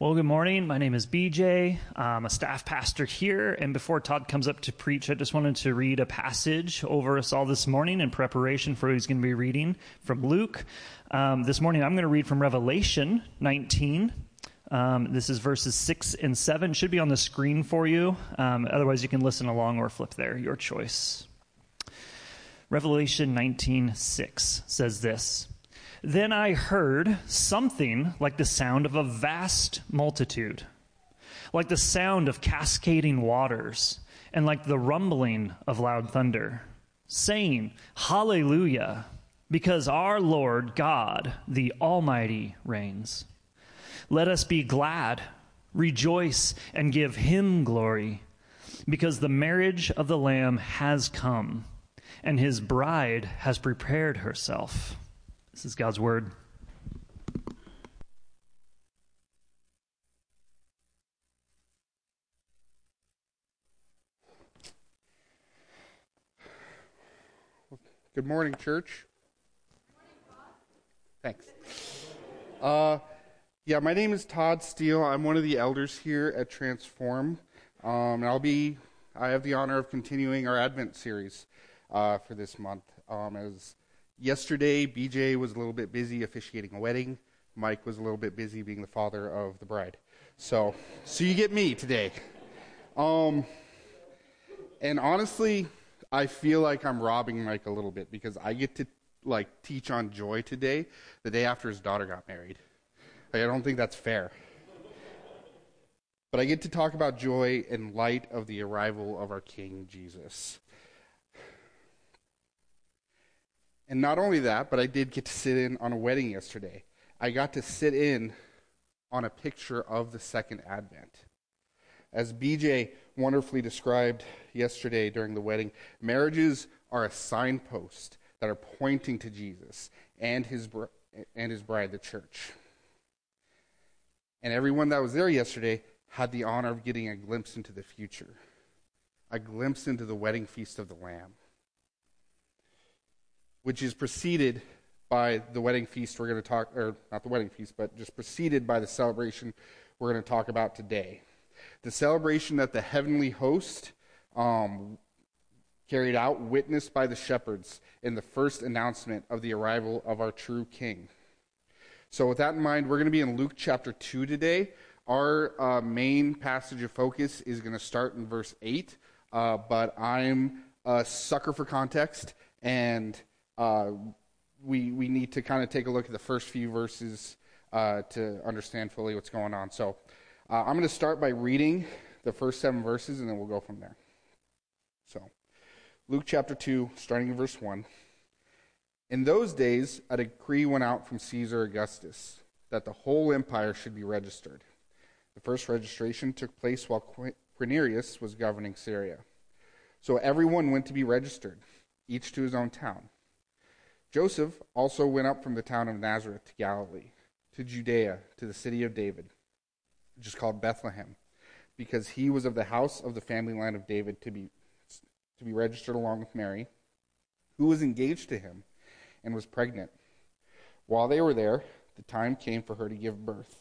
Well, good morning. My name is BJ. I'm a staff pastor here. And before Todd comes up to preach, I just wanted to read a passage over us all this morning in preparation for what he's going to be reading from Luke. Um, this morning, I'm going to read from Revelation 19. Um, this is verses 6 and 7. Should be on the screen for you. Um, otherwise, you can listen along or flip there, your choice. Revelation 19 6 says this. Then I heard something like the sound of a vast multitude, like the sound of cascading waters, and like the rumbling of loud thunder, saying, Hallelujah, because our Lord God, the Almighty, reigns. Let us be glad, rejoice, and give him glory, because the marriage of the Lamb has come, and his bride has prepared herself. This is God's word. Good morning, church. Thanks. Uh, yeah, my name is Todd Steele. I'm one of the elders here at Transform. Um, and I'll be, I have the honor of continuing our Advent series uh, for this month. Um, as Yesterday, BJ was a little bit busy officiating a wedding. Mike was a little bit busy being the father of the bride. So, so you get me today. Um, and honestly, I feel like I'm robbing Mike a little bit because I get to like teach on joy today, the day after his daughter got married. Like, I don't think that's fair. But I get to talk about joy in light of the arrival of our King Jesus. And not only that, but I did get to sit in on a wedding yesterday. I got to sit in on a picture of the second advent. As BJ wonderfully described yesterday during the wedding, marriages are a signpost that are pointing to Jesus and his, and his bride, the church. And everyone that was there yesterday had the honor of getting a glimpse into the future, a glimpse into the wedding feast of the Lamb which is preceded by the wedding feast we're going to talk, or not the wedding feast, but just preceded by the celebration we're going to talk about today. The celebration that the heavenly host um, carried out, witnessed by the shepherds in the first announcement of the arrival of our true King. So, with that in mind, we're going to be in Luke chapter 2 today. Our uh, main passage of focus is going to start in verse 8, uh, but I'm a sucker for context, and uh, we, we need to kind of take a look at the first few verses uh, to understand fully what's going on. So uh, I'm going to start by reading the first seven verses, and then we'll go from there. So, Luke chapter 2, starting in verse 1. In those days, a decree went out from Caesar Augustus that the whole empire should be registered. The first registration took place while Quirinius was governing Syria. So everyone went to be registered, each to his own town. Joseph also went up from the town of Nazareth to Galilee, to Judea, to the city of David, which is called Bethlehem, because he was of the house of the family line of David to be, to be registered along with Mary, who was engaged to him and was pregnant. While they were there, the time came for her to give birth.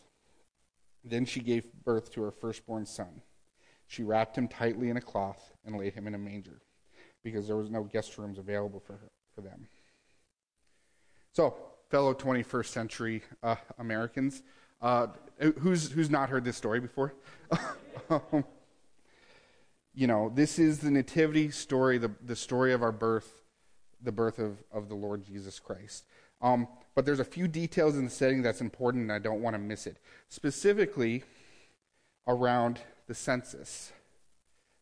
Then she gave birth to her firstborn son. She wrapped him tightly in a cloth and laid him in a manger, because there was no guest rooms available for, her, for them. So, fellow 21st century uh, Americans, uh, who's who's not heard this story before? um, you know, this is the nativity story, the the story of our birth, the birth of of the Lord Jesus Christ. Um, but there's a few details in the setting that's important, and I don't want to miss it. Specifically, around the census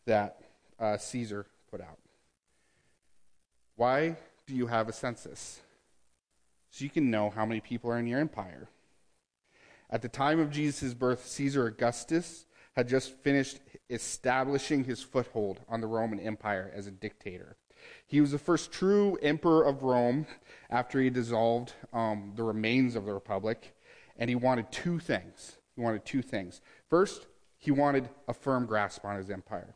that uh, Caesar put out. Why do you have a census? So you can know how many people are in your empire. At the time of Jesus' birth, Caesar Augustus had just finished establishing his foothold on the Roman Empire as a dictator. He was the first true emperor of Rome after he dissolved um, the remains of the republic, and he wanted two things. He wanted two things. First, he wanted a firm grasp on his empire.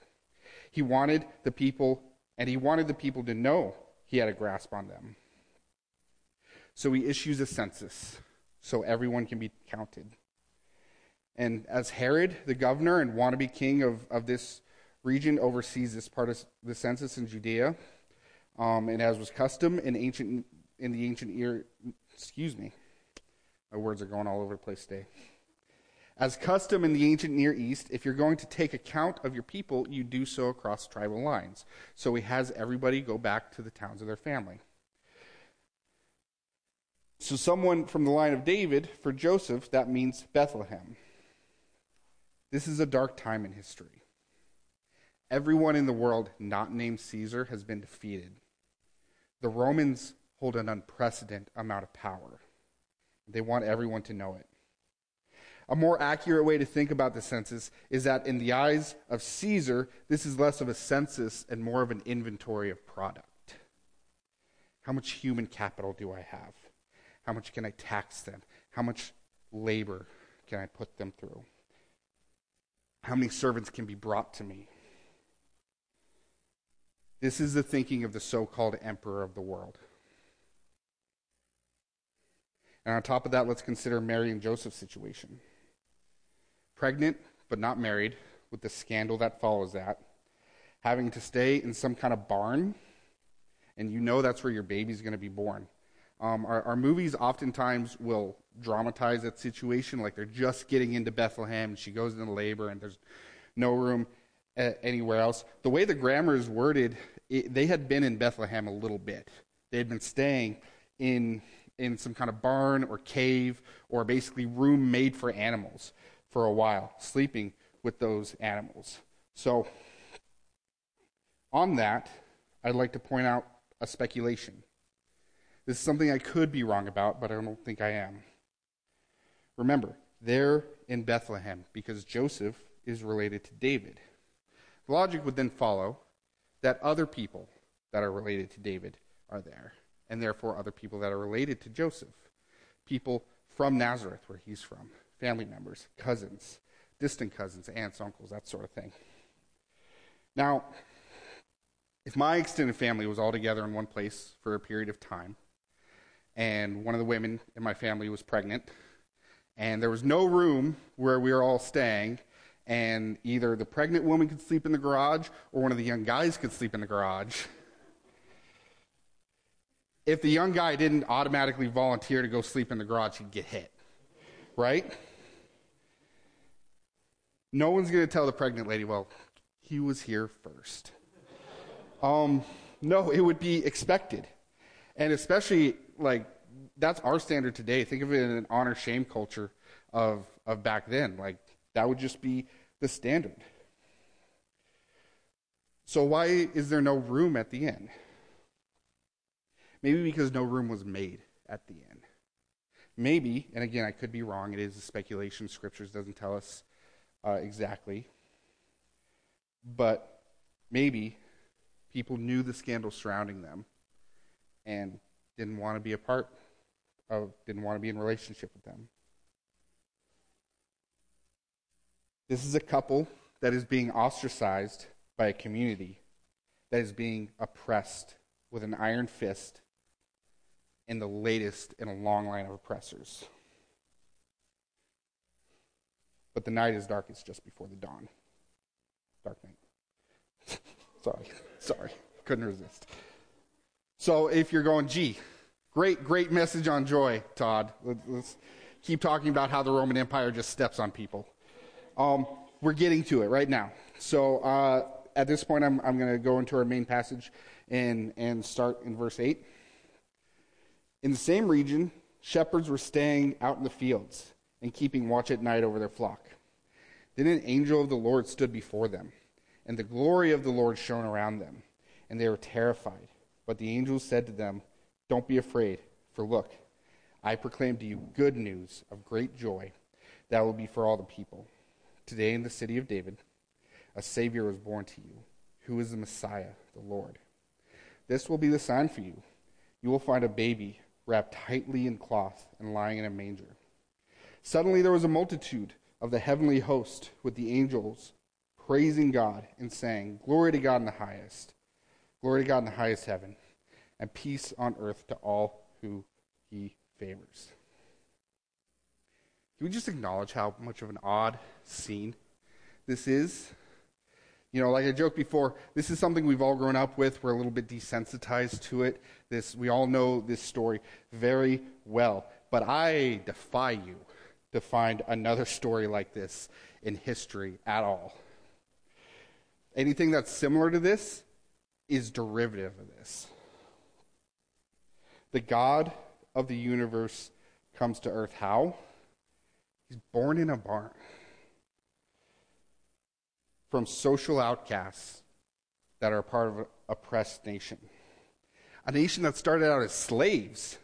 He wanted the people, and he wanted the people to know he had a grasp on them. So he issues a census so everyone can be counted. And as Herod, the governor and wannabe king of, of this region, oversees this part of the census in Judea, um, and as was custom in ancient in the ancient ear, excuse me, my words are going all over the place today. As custom in the ancient Near East, if you're going to take account of your people, you do so across tribal lines. So he has everybody go back to the towns of their family. So, someone from the line of David, for Joseph, that means Bethlehem. This is a dark time in history. Everyone in the world not named Caesar has been defeated. The Romans hold an unprecedented amount of power. They want everyone to know it. A more accurate way to think about the census is that in the eyes of Caesar, this is less of a census and more of an inventory of product. How much human capital do I have? How much can I tax them? How much labor can I put them through? How many servants can be brought to me? This is the thinking of the so called emperor of the world. And on top of that, let's consider Mary and Joseph's situation. Pregnant, but not married, with the scandal that follows that, having to stay in some kind of barn, and you know that's where your baby's going to be born. Um, our, our, movies oftentimes will dramatize that situation, like they're just getting into Bethlehem, and she goes into labor, and there's no room uh, anywhere else. The way the grammar is worded, it, they had been in Bethlehem a little bit. They had been staying in in some kind of barn or cave or basically room made for animals for a while, sleeping with those animals. So, on that, I'd like to point out a speculation. This is something I could be wrong about, but I don't think I am. Remember, they're in Bethlehem because Joseph is related to David. The logic would then follow that other people that are related to David are there and therefore other people that are related to Joseph. People from Nazareth, where he's from, family members, cousins, distant cousins, aunts, uncles, that sort of thing. Now, if my extended family was all together in one place for a period of time, and one of the women in my family was pregnant, and there was no room where we were all staying, and either the pregnant woman could sleep in the garage or one of the young guys could sleep in the garage if the young guy didn't automatically volunteer to go sleep in the garage, he'd get hit. Right? No one's going to tell the pregnant lady, well, he was here first. Um, no, it would be expected. And especially, like, that's our standard today. Think of it in an honor shame culture of, of back then. Like, that would just be the standard. So, why is there no room at the end? Maybe because no room was made at the end. Maybe, and again, I could be wrong. It is a speculation. Scriptures doesn't tell us uh, exactly. But maybe people knew the scandal surrounding them and didn't want to be a part of, didn't want to be in relationship with them. This is a couple that is being ostracized by a community that is being oppressed with an iron fist and the latest in a long line of oppressors. But the night is darkest just before the dawn. Dark night. sorry, sorry, couldn't resist. So if you're going, gee, great, great message on joy, Todd. Let's keep talking about how the Roman Empire just steps on people. Um, we're getting to it right now. So uh, at this point, I'm, I'm going to go into our main passage and, and start in verse 8. In the same region, shepherds were staying out in the fields and keeping watch at night over their flock. Then an angel of the Lord stood before them, and the glory of the Lord shone around them, and they were terrified. But the angels said to them, Don't be afraid, for look, I proclaim to you good news of great joy that will be for all the people. Today in the city of David, a Savior was born to you, who is the Messiah, the Lord. This will be the sign for you. You will find a baby wrapped tightly in cloth and lying in a manger. Suddenly there was a multitude of the heavenly host with the angels praising God and saying, Glory to God in the highest, glory to God in the highest heaven, and peace on earth to all who he favors. Can we just acknowledge how much of an odd scene this is? You know, like I joked before, this is something we've all grown up with. We're a little bit desensitized to it. This, we all know this story very well. But I defy you to find another story like this in history at all. Anything that's similar to this is derivative of this. The God of the universe comes to earth how? He's born in a barn from social outcasts that are part of an oppressed nation. A nation that started out as slaves.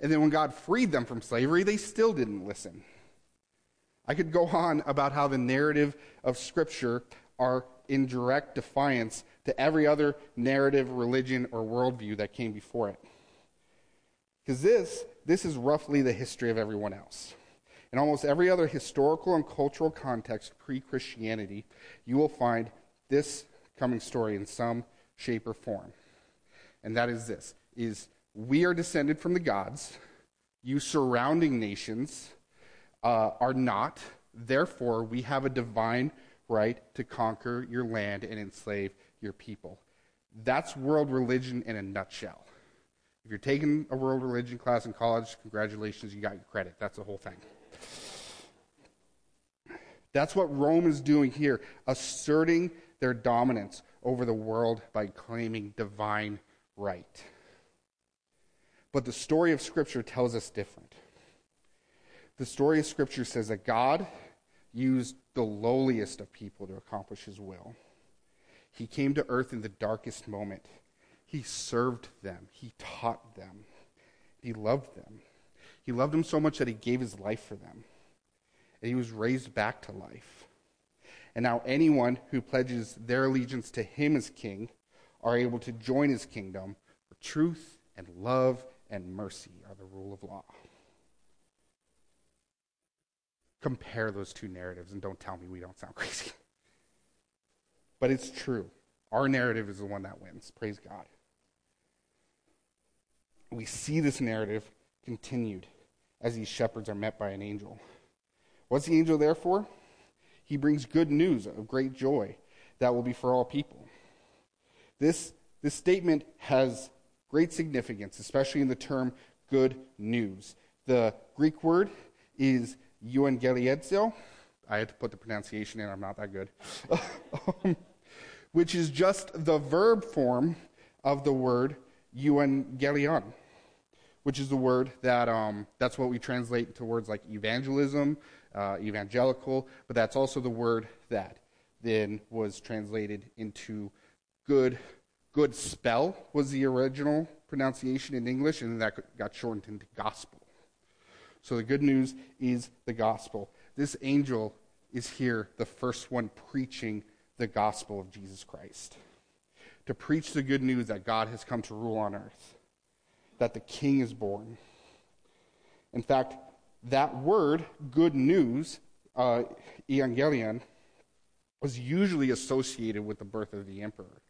And then when God freed them from slavery, they still didn't listen. I could go on about how the narrative of Scripture are in direct defiance to every other narrative, religion, or worldview that came before it. Because this, this is roughly the history of everyone else. In almost every other historical and cultural context pre Christianity, you will find this coming story in some shape or form. And that is this is we are descended from the gods, you surrounding nations uh, are not, therefore we have a divine right to conquer your land and enslave your people. That's world religion in a nutshell. If you're taking a world religion class in college, congratulations, you got your credit. That's the whole thing. That's what Rome is doing here, asserting their dominance over the world by claiming divine right. But the story of Scripture tells us different. The story of Scripture says that God used the lowliest of people to accomplish his will. He came to earth in the darkest moment. He served them, he taught them, he loved them. He loved them so much that he gave his life for them and he was raised back to life. And now anyone who pledges their allegiance to him as king are able to join his kingdom, where truth and love and mercy are the rule of law. Compare those two narratives and don't tell me we don't sound crazy. But it's true. Our narrative is the one that wins. Praise God. We see this narrative continued as these shepherds are met by an angel. What's the angel there for? He brings good news of great joy that will be for all people. This, this statement has great significance, especially in the term good news. The Greek word is euangelizo. I had to put the pronunciation in, I'm not that good. which is just the verb form of the word euangelion, which is the word that um, that's what we translate to words like evangelism, uh, evangelical, but that's also the word that then was translated into good. Good spell was the original pronunciation in English, and that got shortened into gospel. So the good news is the gospel. This angel is here, the first one preaching the gospel of Jesus Christ. To preach the good news that God has come to rule on earth, that the king is born. In fact, that word, good news, uh, evangelion, was usually associated with the birth of the emperor.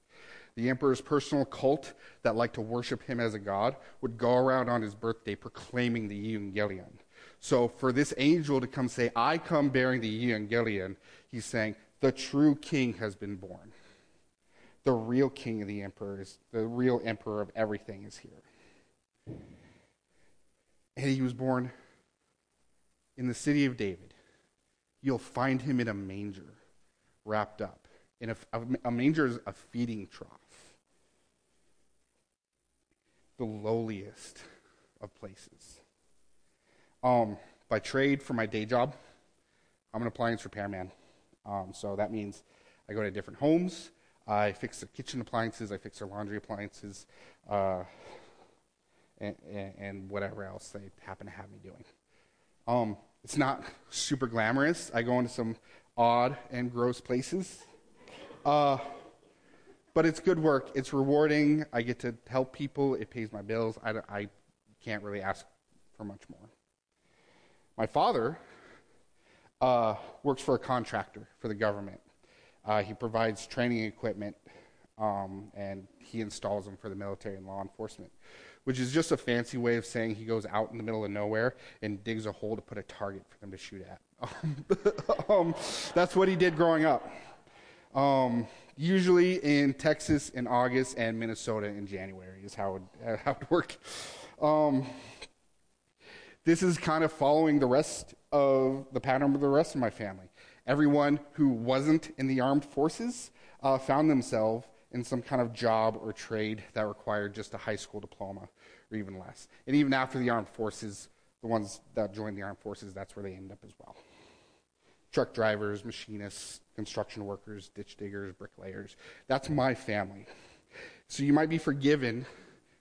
The emperor's personal cult that liked to worship him as a god would go around on his birthday proclaiming the evangelion. So for this angel to come say, I come bearing the evangelion, he's saying, the true king has been born. The real king of the emperor is, the real emperor of everything is here. And he was born in the city of David, you'll find him in a manger, wrapped up. In a, a manger is a feeding trough, the lowliest of places. Um, by trade, for my day job, I'm an appliance repairman. Um, so that means I go to different homes. I fix their kitchen appliances. I fix their laundry appliances, uh, and, and, whatever else they happen to have me doing. Um, it's not super glamorous. I go into some odd and gross places. Uh, but it's good work. It's rewarding. I get to help people. It pays my bills. I, I can't really ask for much more. My father uh, works for a contractor for the government. Uh, he provides training equipment um, and he installs them for the military and law enforcement. which is just a fancy way of saying he goes out in the middle of nowhere and digs a hole to put a target for them to shoot at. Um, that's what he did growing up. Um, usually in Texas in August and Minnesota in January is how it, uh, how it worked. This is kind of following the rest of the pattern of the rest of my family. Everyone who wasn't in the armed forces uh, found themselves in some kind of job or trade that required just a high school diploma or even less. And even after the armed forces, the ones that joined the armed forces, that's where they end up as well. Truck drivers, machinists, construction workers, ditch diggers, bricklayers. That's my family. So you might be forgiven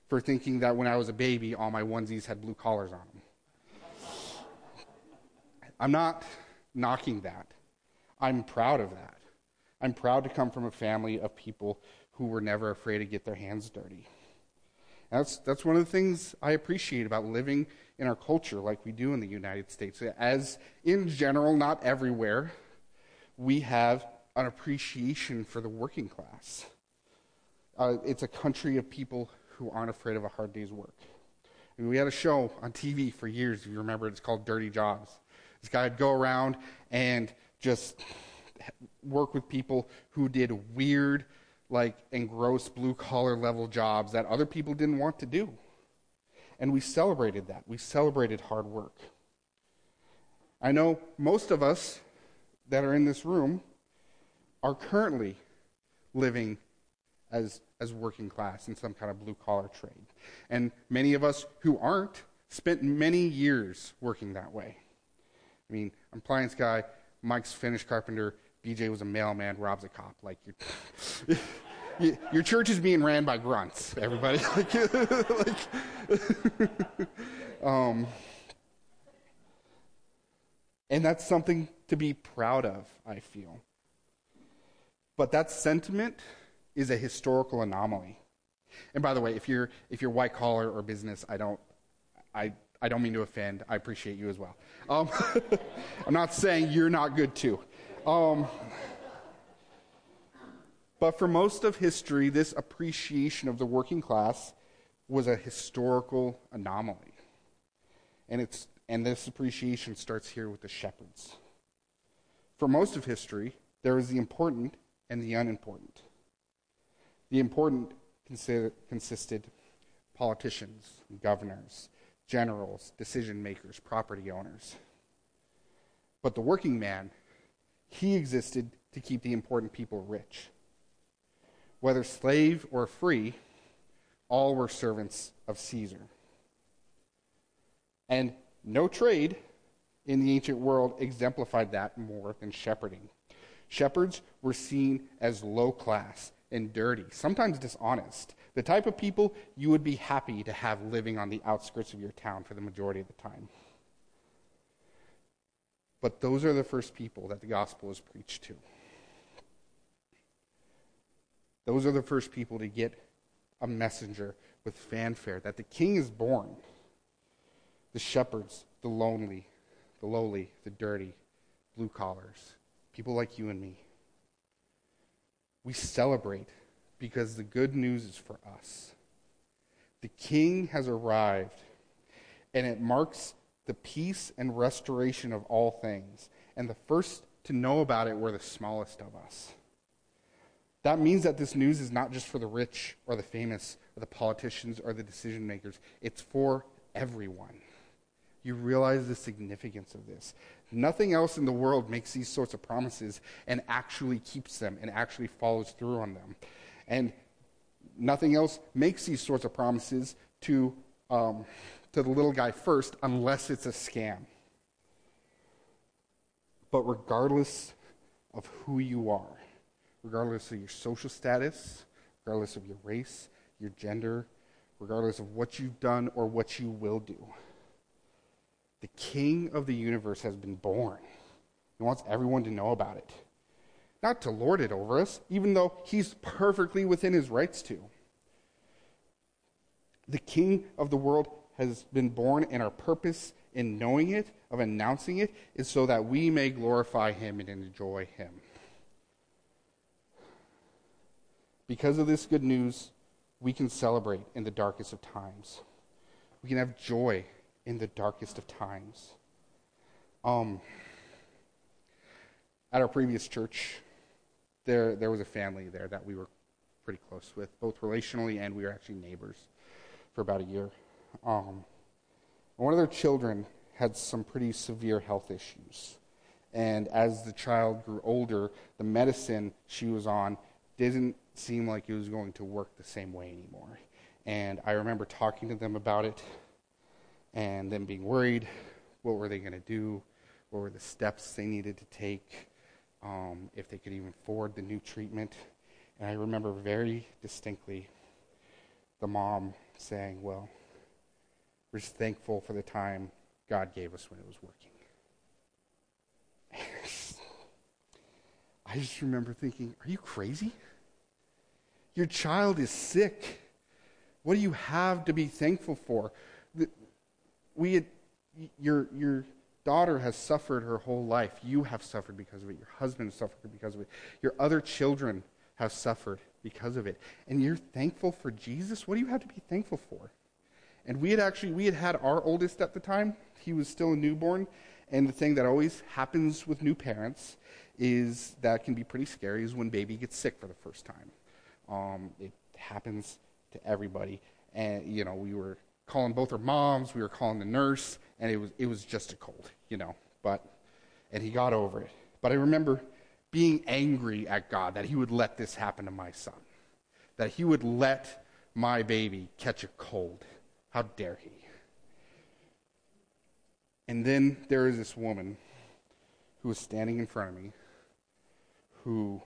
for thinking that when I was a baby, all my onesies had blue collars on them. I'm not knocking that. I'm proud of that. I'm proud to come from a family of people who were never afraid to get their hands dirty. That's, that's one of the things I appreciate about living in our culture like we do in the United States. As in general, not everywhere, we have an appreciation for the working class. Uh, it's a country of people who aren't afraid of a hard day's work. I mean, we had a show on TV for years, if you remember, it's called Dirty Jobs. This guy would go around and just work with people who did weird, like, and gross blue collar level jobs that other people didn't want to do. And we celebrated that. We celebrated hard work. I know most of us that are in this room are currently living as, as working class in some kind of blue collar trade. And many of us who aren't spent many years working that way. I mean, I'm appliance guy, Mike's finish carpenter, BJ was a mailman, Rob's a cop. Like, you, your church is being ran by grunts, everybody. like, um, and that's something to be proud of, I feel. But that sentiment is a historical anomaly. And by the way, if you're if you're white collar or business, I don't I I don't mean to offend. I appreciate you as well. Um, I'm not saying you're not good too. Um, but for most of history, this appreciation of the working class was a historical anomaly. And, it's, and this appreciation starts here with the shepherds. For most of history, there is the important and the unimportant. The important consisted politicians, governors, generals, decision makers, property owners. But the working man, he existed to keep the important people rich. Whether slave or free, all were servants of Caesar. And no trade in the ancient world exemplified that more than shepherding. Shepherds were seen as low class and dirty, sometimes dishonest, the type of people you would be happy to have living on the outskirts of your town for the majority of the time. But those are the first people that the gospel is preached to. Those are the first people to get a messenger with fanfare that the king is born. The shepherds, the lonely, the lowly, the dirty, blue collars, people like you and me. We celebrate because the good news is for us. The king has arrived, and it marks the peace and restoration of all things. And the first to know about it were the smallest of us. That means that this news is not just for the rich or the famous or the politicians or the decision makers, it's for everyone. You realize the significance of this. Nothing else in the world makes these sorts of promises and actually keeps them and actually follows through on them. And nothing else makes these sorts of promises to, um, to the little guy first unless it's a scam. But regardless of who you are, regardless of your social status, regardless of your race, your gender, regardless of what you've done or what you will do, the King of the universe has been born. He wants everyone to know about it not to lord it over us, even though he's perfectly within his rights to. The King of the world has been born, and our purpose in knowing it, of announcing it, is so that we may glorify him and enjoy him. Because of this good news, we can celebrate in the darkest of times. We can have joy in the darkest of times. Um, at our previous church, there, there was a family there that we were pretty close with, both relationally and we were actually neighbors for about a year. Um, one of their children had some pretty severe health issues. And as the child grew older, the medicine she was on didn't seem like it was going to work the same way anymore. And I remember talking to them about it and them being worried. What were they going to do? What were the steps they needed to take? Um, if they could even afford the new treatment. And I remember very distinctly the mom saying, Well, we're just thankful for the time God gave us when it was working. I just remember thinking, Are you crazy? Your child is sick. What do you have to be thankful for? We had, your, your daughter has suffered her whole life. You have suffered because of it. Your husband has suffered because of it. Your other children have suffered because of it. And you're thankful for Jesus? What do you have to be thankful for? And we had actually, we had had our oldest at the time. He was still a newborn. And the thing that always happens with new parents is that can be pretty scary is when baby gets sick for the first time. Um, it happens to everybody. And, you know, we were calling both our moms, we were calling the nurse, and it was, it was just a cold, you know. But, and he got over it. But I remember being angry at God that he would let this happen to my son, that he would let my baby catch a cold. How dare he? And then there is this woman who was standing in front of me who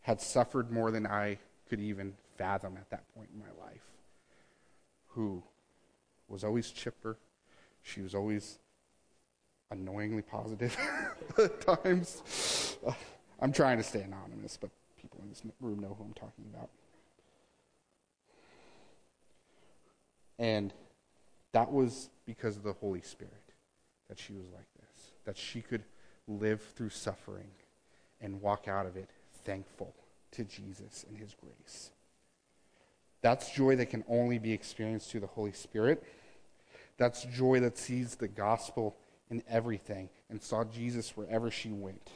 had suffered more than I could even fathom at that point in my life, who was always chipper. She was always annoyingly positive at times. I'm trying to stay anonymous, but people in this room know who I'm talking about. And that was because of the Holy Spirit that she was like this, that she could live through suffering and walk out of it thankful to Jesus and his grace. That's joy that can only be experienced through the Holy Spirit. That's joy that sees the gospel in everything and saw Jesus wherever she went.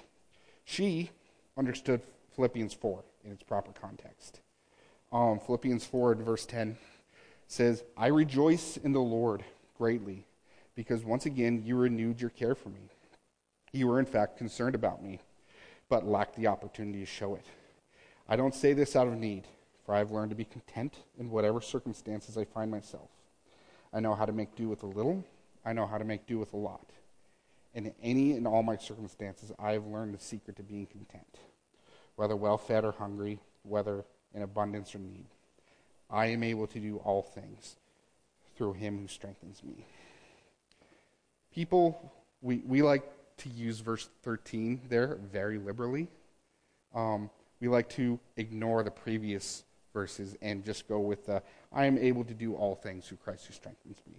She understood Philippians 4 in its proper context. Um, Philippians 4, verse 10 says, I rejoice in the Lord greatly, because once again you renewed your care for me. You were, in fact, concerned about me, but lacked the opportunity to show it. I don't say this out of need, for I have learned to be content in whatever circumstances I find myself. I know how to make do with a little, I know how to make do with a lot. In any and all my circumstances, I have learned the secret to being content, whether well fed or hungry, whether in abundance or need. I am able to do all things through him who strengthens me. People, we, we like to use verse 13 there very liberally. Um, we like to ignore the previous verses and just go with the, I am able to do all things through Christ who strengthens me.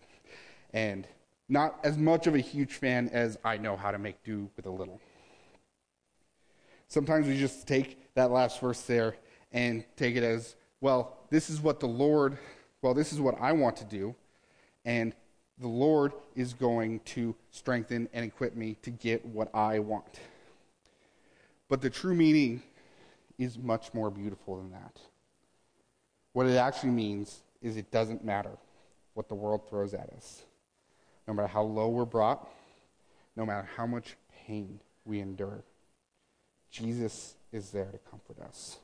And not as much of a huge fan as I know how to make do with a little. Sometimes we just take that last verse there and take it as well, this is what the Lord, well, this is what I want to do, and the Lord is going to strengthen and equip me to get what I want. But the true meaning is much more beautiful than that. What it actually means is it doesn't matter what the world throws at us. No matter how low we're brought, no matter how much pain we endure, Jesus is there to comfort us.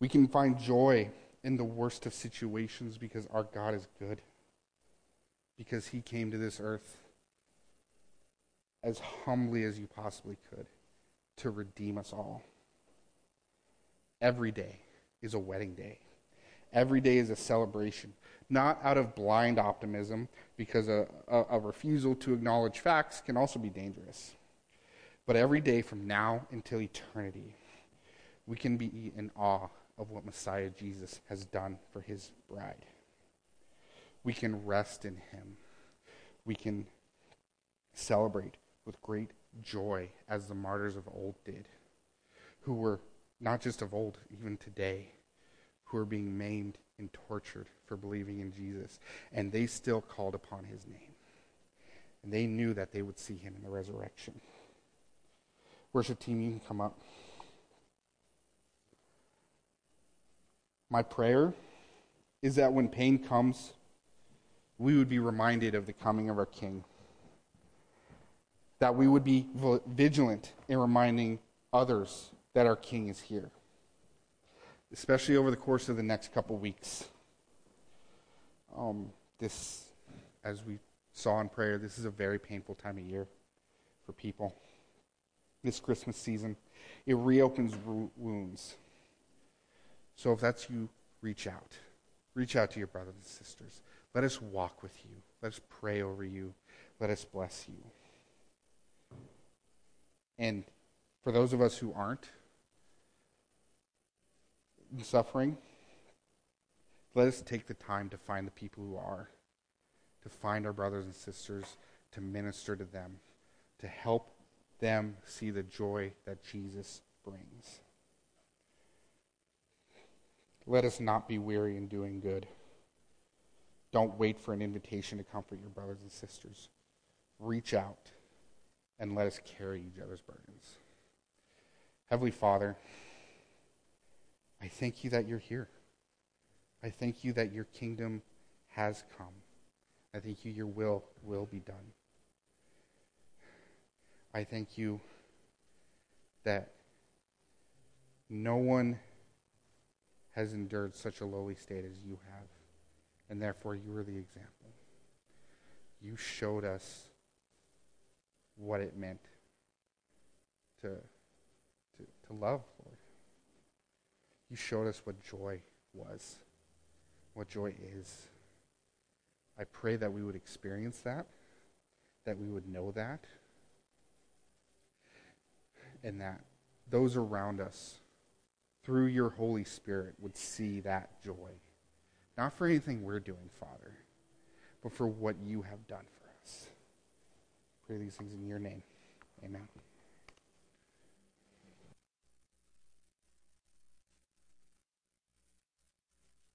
We can find joy in the worst of situations because our God is good. Because he came to this earth as humbly as you possibly could to redeem us all. Every day is a wedding day. Every day is a celebration, not out of blind optimism, because a, a, a, refusal to acknowledge facts can also be dangerous. But every day from now until eternity, we can be in awe of what Messiah Jesus has done for his bride. We can rest in him. We can celebrate with great joy as the martyrs of old did, who were not just of old, even today, who are being maimed and tortured for believing in Jesus, and they still called upon his name. And they knew that they would see him in the resurrection. Worship team, you can come up. My prayer is that when pain comes, we would be reminded of the coming of our King. That we would be vigilant in reminding others that our King is here, especially over the course of the next couple weeks. Um, this, as we saw in prayer, this is a very painful time of year for people. This Christmas season, it reopens wounds. So if that's you, reach out. Reach out to your brothers and sisters. Let us walk with you. Let us pray over you. Let us bless you. And for those of us who aren't suffering, let us take the time to find the people who are, to find our brothers and sisters, to minister to them, to help them see the joy that Jesus brings. Let us not be weary in doing good. Don't wait for an invitation to comfort your brothers and sisters. Reach out and let us carry each other's burdens. Heavenly Father, I thank you that you're here. I thank you that your kingdom has come. I thank you your will will be done. I thank you that no one has endured such a lowly state as you have, and therefore you are the example. You showed us what it meant to, to, to love, Lord. You showed us what joy was, what joy is. I pray that we would experience that, that we would know that, and that those around us through your Holy Spirit, would see that joy. Not for anything we're doing, Father, but for what you have done for us. Pray these things in your name. Amen.